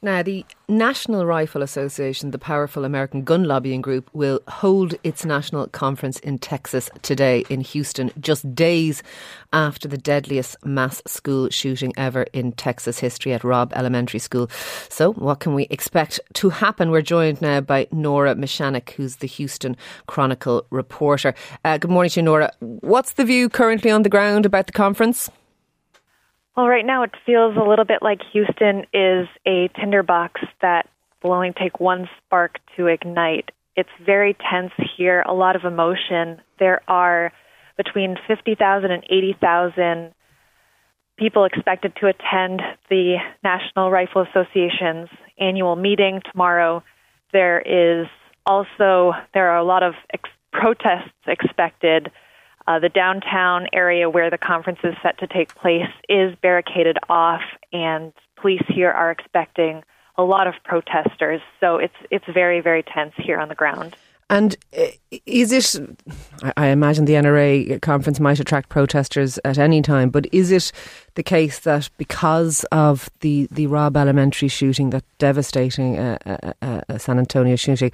Now, the National Rifle Association, the powerful American gun lobbying group, will hold its national conference in Texas today in Houston, just days after the deadliest mass school shooting ever in Texas history at Robb Elementary School. So, what can we expect to happen? We're joined now by Nora Mishanec, who's the Houston Chronicle reporter. Uh, good morning to you, Nora. What's the view currently on the ground about the conference? Well, right now it feels a little bit like Houston is a tinderbox that will only take one spark to ignite. It's very tense here, a lot of emotion. There are between 50,000 and 80,000 people expected to attend the National Rifle Association's annual meeting tomorrow. There is also there are a lot of ex- protests expected uh, the downtown area where the conference is set to take place is barricaded off, and police here are expecting a lot of protesters. So it's it's very very tense here on the ground. And uh, is it? I imagine the NRA conference might attract protesters at any time, but is it the case that because of the the Robb Elementary shooting, that devastating uh, uh, uh, uh San Antonio shooting,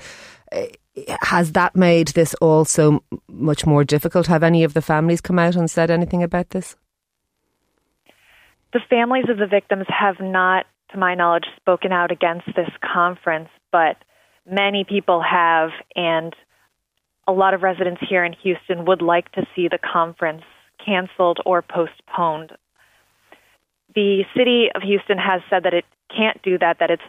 has that made this all so much more difficult? Have any of the families come out and said anything about this? The families of the victims have not, to my knowledge, spoken out against this conference, but many people have, and a lot of residents here in Houston would like to see the conference canceled or postponed. The city of Houston has said that it can't do that, that it's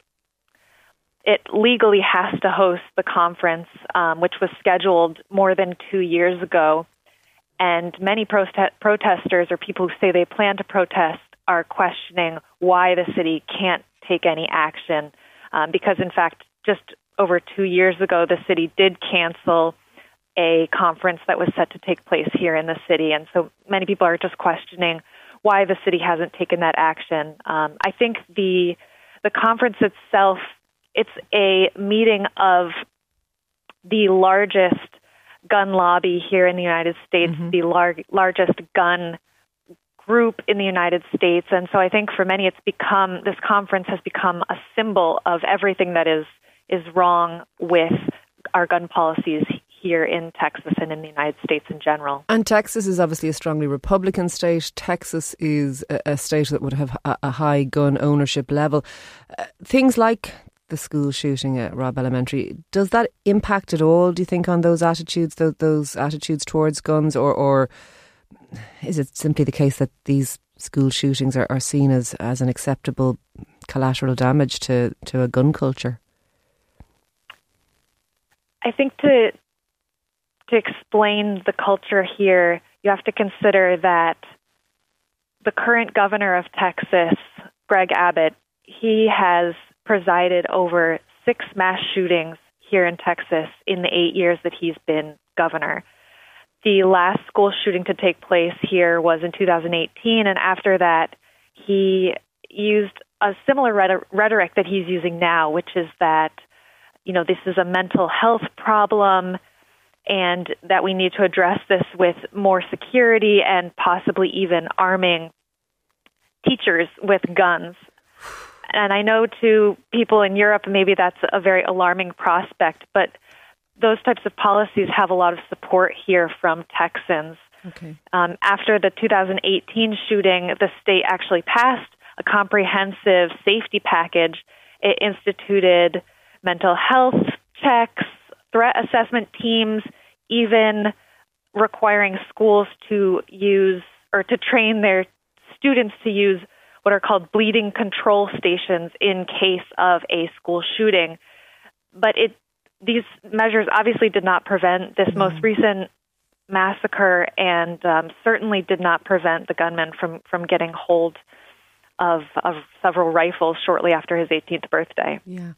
it legally has to host the conference, um, which was scheduled more than two years ago. And many prote- protesters or people who say they plan to protest are questioning why the city can't take any action. Um, because, in fact, just over two years ago, the city did cancel a conference that was set to take place here in the city. And so many people are just questioning why the city hasn't taken that action. Um, I think the the conference itself it's a meeting of the largest gun lobby here in the United States, mm-hmm. the lar- largest gun group in the United States. And so I think for many it's become this conference has become a symbol of everything that is is wrong with our gun policies here in Texas and in the United States in general. And Texas is obviously a strongly Republican state. Texas is a, a state that would have a, a high gun ownership level. Uh, things like the school shooting at Robb Elementary. Does that impact at all? Do you think on those attitudes, those, those attitudes towards guns, or, or is it simply the case that these school shootings are, are seen as, as an acceptable collateral damage to, to a gun culture? I think to to explain the culture here, you have to consider that the current governor of Texas, Greg Abbott, he has presided over six mass shootings here in Texas in the eight years that he's been governor. The last school shooting to take place here was in 2018, and after that, he used a similar rhetoric that he's using now, which is that, you know, this is a mental health problem and that we need to address this with more security and possibly even arming teachers with guns and I know to people in Europe, maybe that's a very alarming prospect, but those types of policies have a lot of support here from Texans. Okay. Um, after the 2018 shooting, the state actually passed a comprehensive safety package. It instituted mental health checks, threat assessment teams, even requiring schools to use or to train their students to use what are called bleeding control stations in case of a school shooting. But it these measures obviously did not prevent this mm-hmm. most recent massacre, and um, certainly did not prevent the gunman from from getting hold of of several rifles shortly after his 18th birthday. Yeah,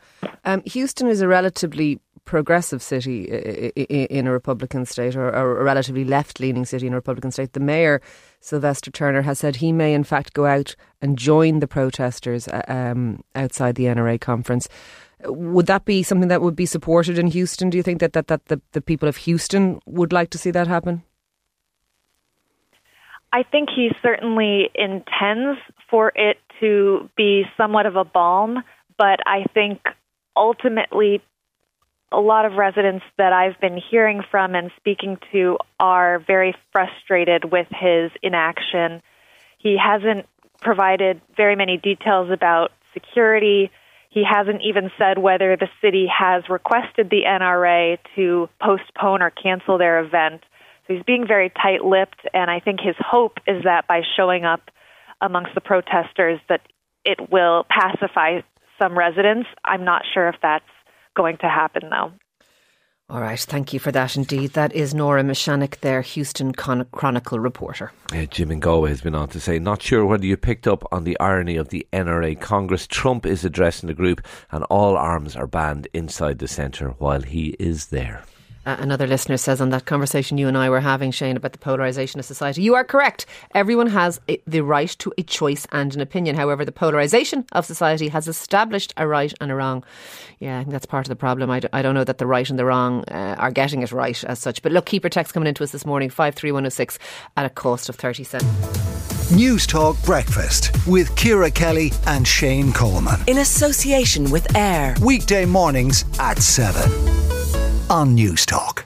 um, Houston is a relatively progressive city in a Republican state or a relatively left leaning city in a Republican state. The mayor, Sylvester Turner, has said he may, in fact, go out and join the protesters uh, um, outside the NRA conference. Would that be something that would be supported in Houston? Do you think that, that, that the, the people of Houston would like to see that happen? I think he certainly intends for it to be somewhat of a balm, but I think ultimately a lot of residents that I've been hearing from and speaking to are very frustrated with his inaction. He hasn't provided very many details about security. He hasn't even said whether the city has requested the NRA to postpone or cancel their event. So he's being very tight lipped, and I think his hope is that by showing up amongst the protesters that it will pacify some residents. I'm not sure if that's going to happen, though. All right, thank you for that indeed. That is Nora Mishanec there, Houston Con- Chronicle reporter. Yeah, Jim and Galway has been on to say, not sure whether you picked up on the irony of the NRA Congress. Trump is addressing the group and all arms are banned inside the centre while he is there. Uh, another listener says on that conversation you and I were having, Shane, about the polarisation of society, you are correct. Everyone has a, the right to a choice and an opinion. However, the polarisation of society has established a right and a wrong. Yeah, I think that's part of the problem. I d- I don't know that the right and the wrong uh, are getting it right as such. But look, keeper text coming into us this morning, 53106 at a cost of 37. News Talk Breakfast with Ciara Kelly and Shane Coleman. In association with AIR. Weekday mornings at 7 on News Talk.